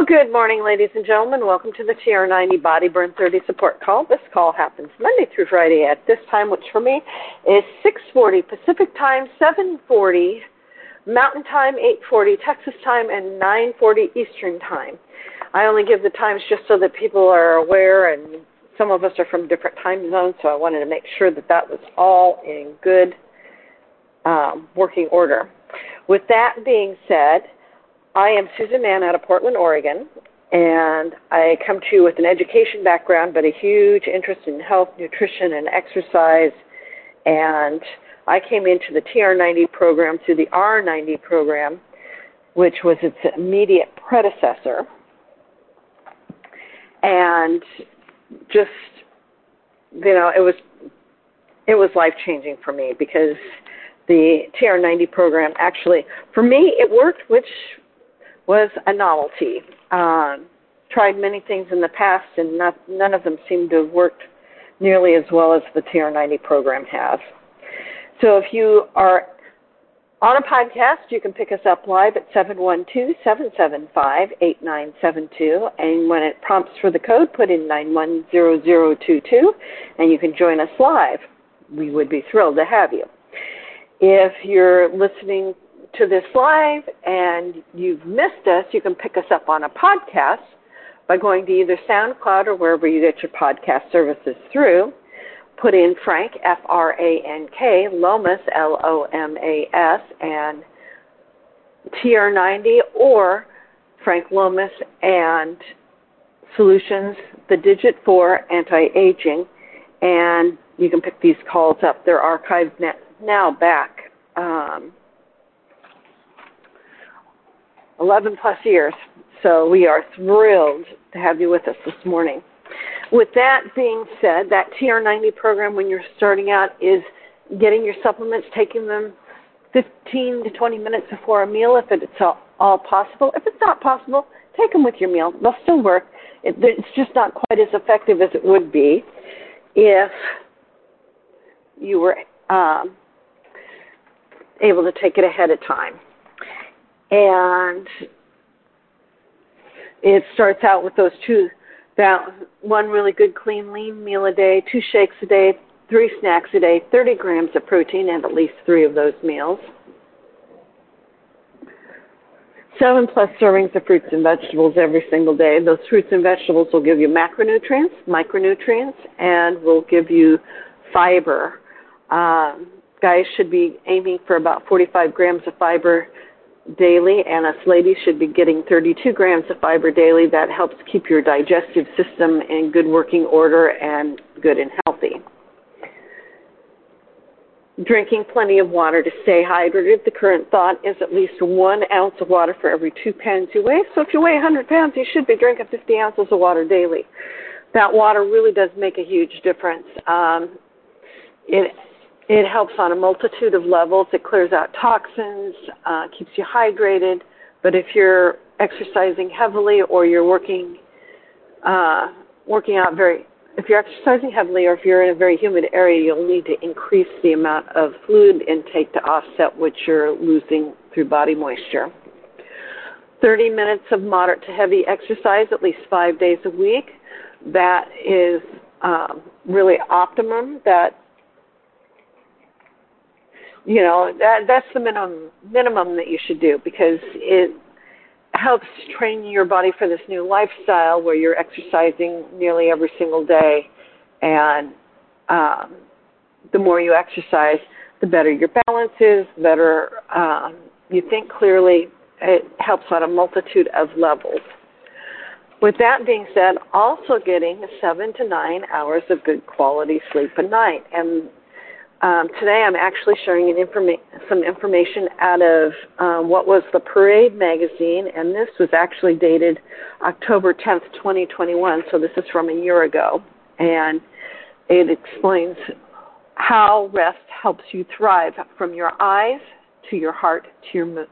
Well, good morning, ladies and gentlemen. Welcome to the TR90 Body Burn 30 support call. This call happens Monday through Friday at this time, which for me is 6:40 Pacific Time, 7:40 Mountain Time, 8:40 Texas Time, and 9:40 Eastern Time. I only give the times just so that people are aware, and some of us are from different time zones, so I wanted to make sure that that was all in good um, working order. With that being said, I am Susan Mann out of Portland, Oregon, and I come to you with an education background, but a huge interest in health, nutrition, and exercise. And I came into the TR90 program through the R90 program, which was its immediate predecessor. And just, you know, it was it was life changing for me because the TR90 program actually, for me, it worked, which was a novelty. Um, tried many things in the past, and not, none of them seemed to have worked nearly as well as the TR90 program has. So if you are on a podcast, you can pick us up live at 712-775-8972. And when it prompts for the code, put in 910022, and you can join us live. We would be thrilled to have you. If you're listening to this live and you've missed us, you can pick us up on a podcast by going to either SoundCloud or wherever you get your podcast services through. Put in Frank, F R A N K, Lomas, L O M A S, and TR90 or Frank Lomas and Solutions, the Digit 4 Anti Aging, and you can pick these calls up. They're archived now back. Um, 11 plus years. So we are thrilled to have you with us this morning. With that being said, that TR90 program when you're starting out is getting your supplements, taking them 15 to 20 minutes before a meal if it's all, possible. If it's not possible, take them with your meal. They'll still work. It's just not quite as effective as it would be if you were um, able to take it ahead of time. And it starts out with those two that one really good clean lean meal a day, two shakes a day, three snacks a day, 30 grams of protein and at least three of those meals. Seven plus servings of fruits and vegetables every single day. Those fruits and vegetables will give you macronutrients, micronutrients, and will give you fiber. Um, guys should be aiming for about 45 grams of fiber daily, and us ladies should be getting 32 grams of fiber daily. That helps keep your digestive system in good working order and good and healthy. Drinking plenty of water to stay hydrated. The current thought is at least one ounce of water for every two pounds you weigh. So if you weigh 100 pounds, you should be drinking 50 ounces of water daily. That water really does make a huge difference. Um, it it helps on a multitude of levels. It clears out toxins, uh, keeps you hydrated. But if you're exercising heavily or you're working uh, working out very, if you're exercising heavily or if you're in a very humid area, you'll need to increase the amount of fluid intake to offset what you're losing through body moisture. 30 minutes of moderate to heavy exercise at least five days a week. That is um, really optimum. That you know that that's the minimum minimum that you should do because it helps train your body for this new lifestyle where you're exercising nearly every single day. And um, the more you exercise the better your balance is the better um, you think clearly. It helps on a multitude of levels. With that being said also getting seven to nine hours of good quality sleep a night. And um, today I'm actually sharing informa- some information out of um, what was the Parade magazine, and this was actually dated October 10th, 2021, so this is from a year ago. And it explains how rest helps you thrive from your eyes to your heart to your mood.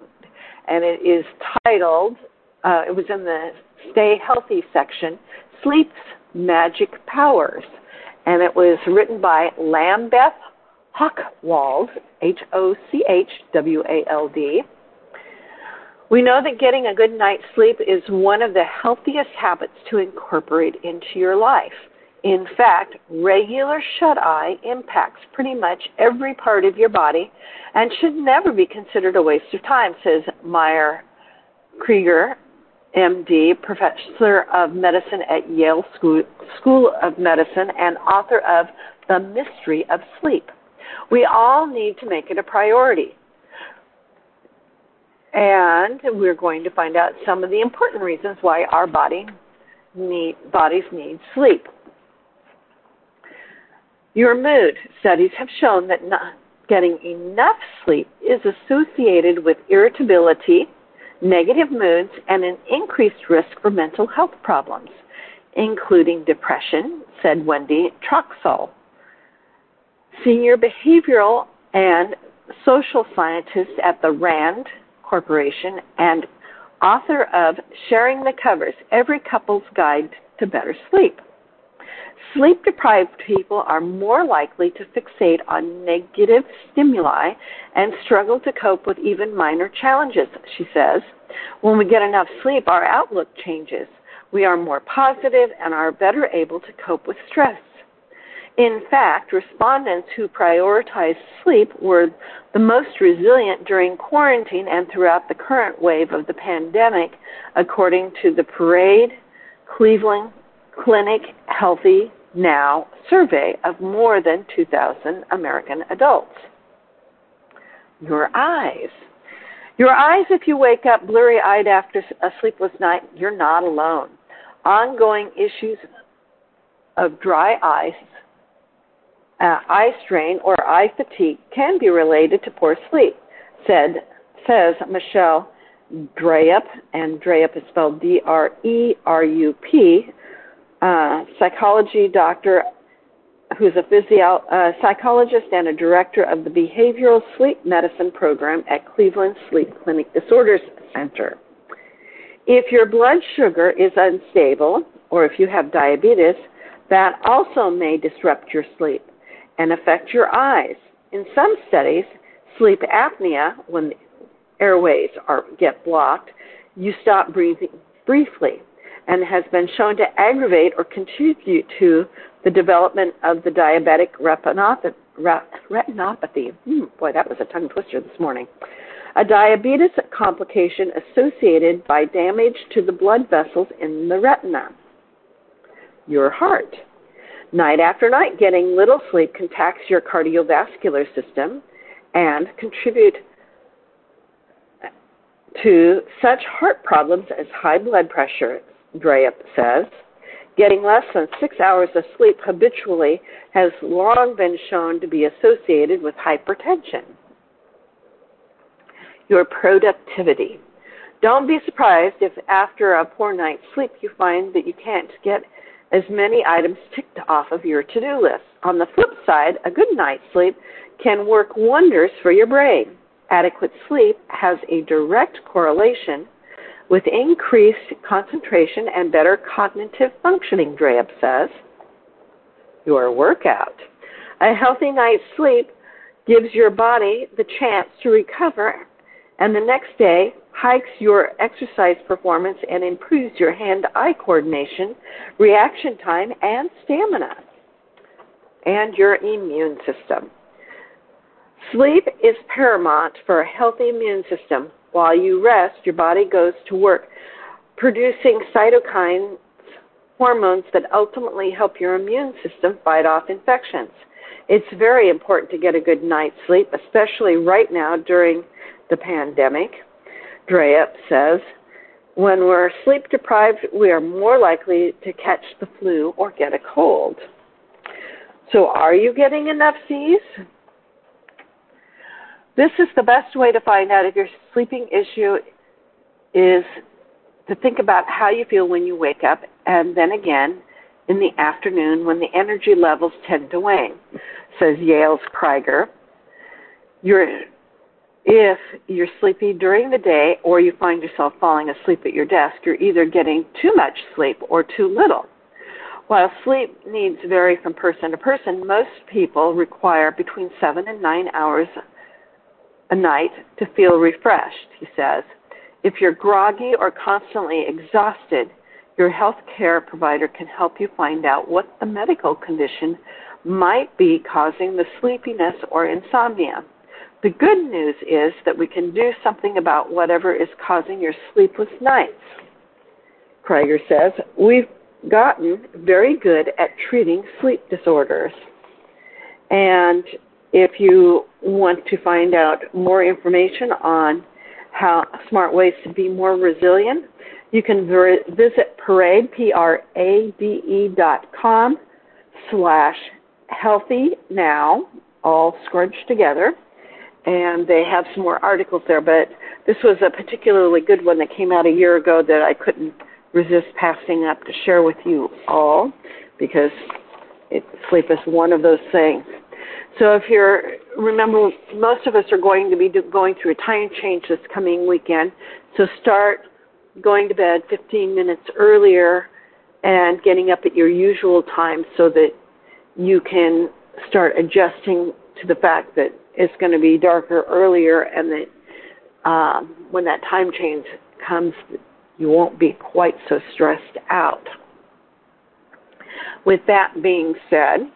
And it is titled, uh, it was in the Stay Healthy section, Sleep's Magic Powers. And it was written by Lambeth Hochwald, H O C H W A L D. We know that getting a good night's sleep is one of the healthiest habits to incorporate into your life. In fact, regular shut eye impacts pretty much every part of your body and should never be considered a waste of time, says Meir Kryger, MD, professor of medicine at Yale School, School of Medicine and author of The Mystery of Sleep. We all need to make it a priority. And we're going to find out some of the important reasons why our body need, bodies need sleep. Your mood studies have shown that not getting enough sleep is associated with irritability, negative moods, and an increased risk for mental health problems, including depression, said Wendy Troxel, senior behavioral and social scientist at the RAND Corporation and author of Sharing the Covers Every Couple's Guide to Better Sleep. Sleep deprived people are more likely to fixate on negative stimuli and struggle to cope with even minor challenges, she says. When we get enough sleep, our outlook changes. We are more positive and are better able to cope with stress. In fact, respondents who prioritized sleep were the most resilient during quarantine and throughout the current wave of the pandemic, according to the Parade Cleveland Clinic Healthy now survey of more than 2,000 American adults. Your eyes. Your eyes, if you wake up blurry eyed after a sleepless night, you're not alone. Ongoing issues of dry eyes, uh, eye strain, or eye fatigue can be related to poor sleep, said, says Michelle Drerup, and Drerup is spelled D R E R U P, uh, psychology doctor who's a physio- uh, psychologist and a director of the Behavioral Sleep Medicine Program at Cleveland Sleep Clinic Disorders Center. If your blood sugar is unstable, or if you have diabetes, that also may disrupt your sleep and affect your eyes. In some studies, sleep apnea, when the airways are, get blocked, you stop breathing briefly and has been shown to aggravate or contribute to the development of the diabetic retinopathy. Hmm, boy, that was a tongue twister this morning. A diabetes complication associated by damage to the blood vessels in the retina. Your heart. Night after night, getting little sleep can tax your cardiovascular system and contribute to such heart problems as high blood pressure, Drerup says. Getting less than six hours of sleep habitually has long been shown to be associated with hypertension. Your productivity. Don't be surprised if after a poor night's sleep you find that you can't get as many items ticked off of your to do list. On the flip side, a good night's sleep can work wonders for your brain. Adequate sleep has a direct correlation with increased concentration and better cognitive functioning, Drerup says. Your workout. A healthy night's sleep gives your body the chance to recover, and the next day hikes your exercise performance and improves your hand eye coordination, reaction time, and stamina, and your immune system. Sleep is paramount for a healthy immune system. While you rest, your body goes to work producing cytokines, hormones that ultimately help your immune system fight off infections. It's very important to get a good night's sleep, especially right now during the pandemic. Drerup says, when we're sleep deprived, we are more likely to catch the flu or get a cold. So, are you getting enough C's? This is the best way to find out if your sleeping issue is to think about how you feel when you wake up and then again in the afternoon when the energy levels tend to wane, says Yale's Kryger. You're, if you're sleepy during the day or you find yourself falling asleep at your desk, you're either getting too much sleep or too little. While sleep needs vary from person to person, most people require between seven and nine hours a night to feel refreshed, he says. If you're groggy or constantly exhausted, your health care provider can help you find out what the medical condition might be causing the sleepiness or insomnia. The good news is that we can do something about whatever is causing your sleepless nights. Krager says, We've gotten very good at treating sleep disorders. And if you want to find out more information on how smart ways to be more resilient, you can visit parade, P-R-A-D-E dot com slash healthy now, all scrunched together. And they have some more articles there, but this was a particularly good one that came out a year ago that I couldn't resist passing up to share with you all because it, sleep is one of those things. So if you're, remember, most of us are going to be do, going through a time change this coming weekend. So start going to bed 15 minutes earlier and getting up at your usual time so that you can start adjusting to the fact that it's going to be darker earlier and that um, when that time change comes, you won't be quite so stressed out. With that being said,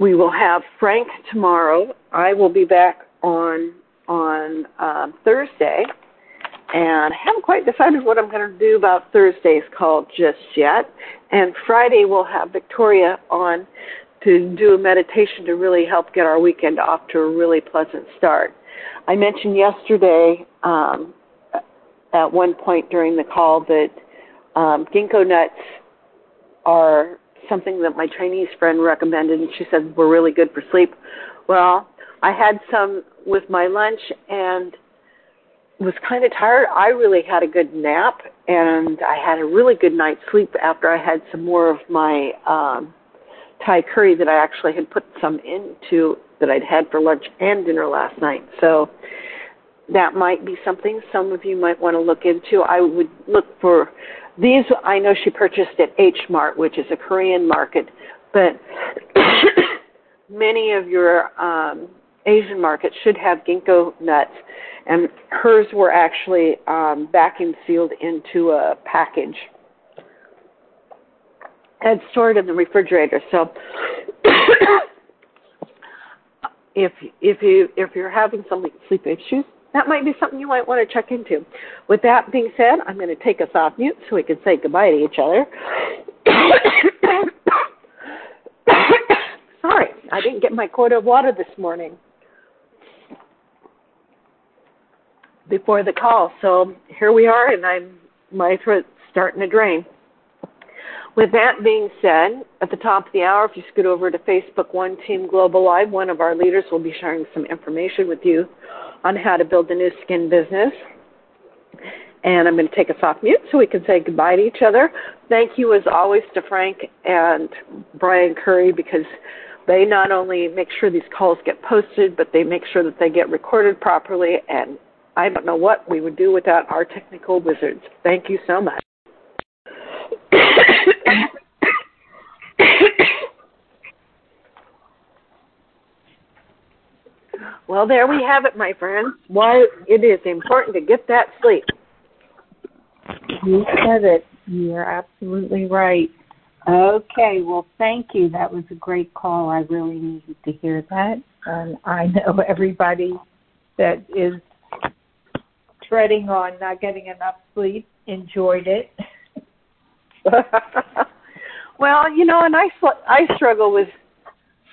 we will have Frank tomorrow. I will be back on on um, Thursday, and I haven't quite decided what I'm going to do about Thursday's call just yet. And Friday we'll have Victoria on to do a meditation to really help get our weekend off to a really pleasant start. I mentioned yesterday um, at one point during the call that um, ginkgo nuts are something that my Chinese friend recommended, and she said were really good for sleep. Well, I had some with my lunch and was kind of tired. I really had a good nap, and I had a really good night's sleep after I had some more of my um, Thai curry that I actually had put some into that I'd had for lunch and dinner last night. So that might be something some of you might want to look into. I would look for these. I know she purchased at H Mart, which is a Korean market, but many of your um, Asian markets should have ginkgo nuts, and hers were actually um, vacuum sealed into a package and stored in the refrigerator. So. if if you if you're having some sleep issues, that might be something you might want to check into. With that being said, I'm going to take us off mute so we can say goodbye to each other. Sorry, I didn't get my quota of water this morning before the call. So here we are, and I'm my throat's starting to drain. With that being said, at the top of the hour, if you scoot over to Facebook One Team Global Live, one of our leaders will be sharing some information with you on how to build a Nu Skin business. And I'm going to take us off mute so we can say goodbye to each other. Thank you, as always, to Frank and Brian Curry because they not only make sure these calls get posted, but they make sure that they get recorded properly. And I don't know what we would do without our technical wizards. Thank you so much. Well, there we have it, my friends. Why it is important to get that sleep. You said it. You're absolutely right. Okay, well, thank you. That was a great call. I really needed to hear that. And I know everybody that is treading on not getting enough sleep enjoyed it. well, you know, and I I struggle with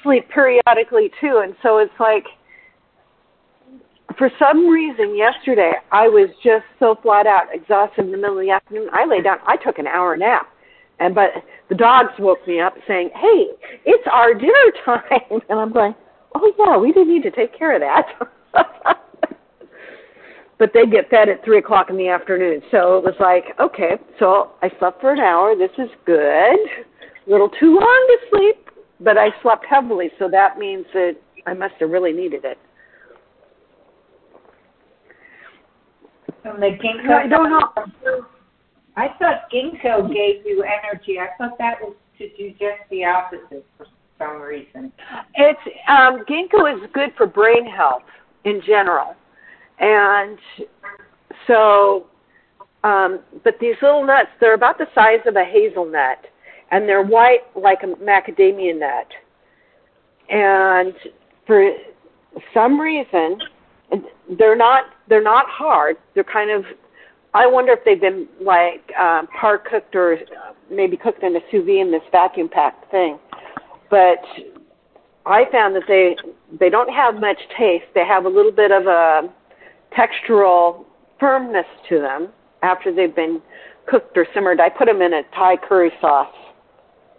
sleep periodically too, and so it's like for some reason yesterday I was just so flat out exhausted in the middle of the afternoon. I lay down. I took an hour nap, and but the dogs woke me up saying, "Hey, it's our dinner time," and I'm going, "Oh yeah, we do need to take care of that." but they get fed at three o'clock in the afternoon, so it was like, okay. So I slept for an hour. This is good. A little too long to sleep, but I slept heavily, so that means that I must have really needed it. From the ginkgo. I don't know. I thought ginkgo gave you energy. I thought that was to do just the opposite for some reason. It's um, ginkgo is good for brain health in general, and So, um, but these little nuts, they're about the size of a hazelnut, and they're white like a macadamia nut. And for some reason, they're not they're not hard. They're kind of I wonder if they've been like um, par cooked or maybe cooked in a sous vide in this vacuum packed thing. But I found that they they don't have much taste. They have a little bit of a textural firmness to them after they've been cooked or simmered. I put them in a Thai curry sauce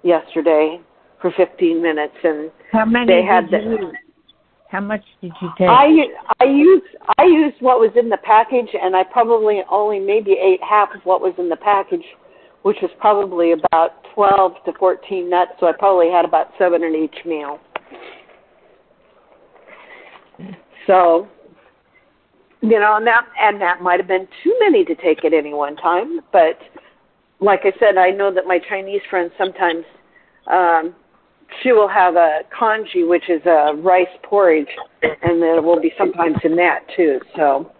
yesterday for 15 minutes, and how many they had the, use? How much did you take? I I used I used what was in the package, and I probably only maybe ate half of what was in the package, which was probably about 12 to 14 nuts. So I probably had about seven in each meal. So, you know, and that and that might have been too many to take at any one time. But like I said, I know that my Chinese friends sometimes um, she will have a congee, which is a rice porridge, and there will be sometimes in that too. So,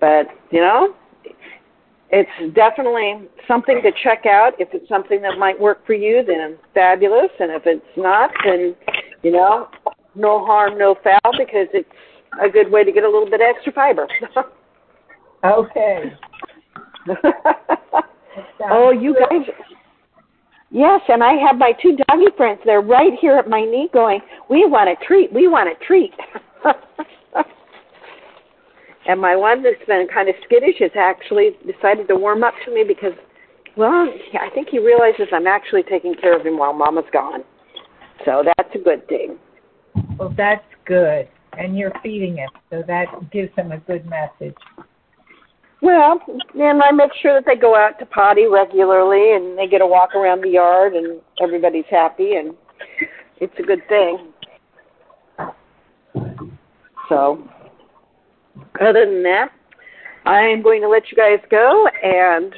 but you know, it's definitely something to check out. If it's something that might work for you, then fabulous. And if it's not, then you know, no harm, no foul, because it's a good way to get a little bit of extra fiber. okay. oh, you guys Yes, and I have my two doggy friends. They're right here at my knee going, We want a treat, we want a treat. and my one that's been kind of skittish has actually decided to warm up to me because, well, I think he realizes I'm actually taking care of him while Mama's gone. So that's a good thing. Well, that's good. And you're feeding him, so that gives him a good message. Well, and I make sure that they go out to potty regularly and they get a walk around the yard and everybody's happy and it's a good thing. So, other than that, I am going to let you guys go and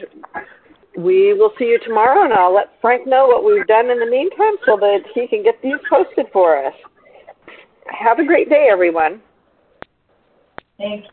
we will see you tomorrow and I'll let Frank know what we've done in the meantime so that he can get these posted for us. Have a great day, everyone. Thanks.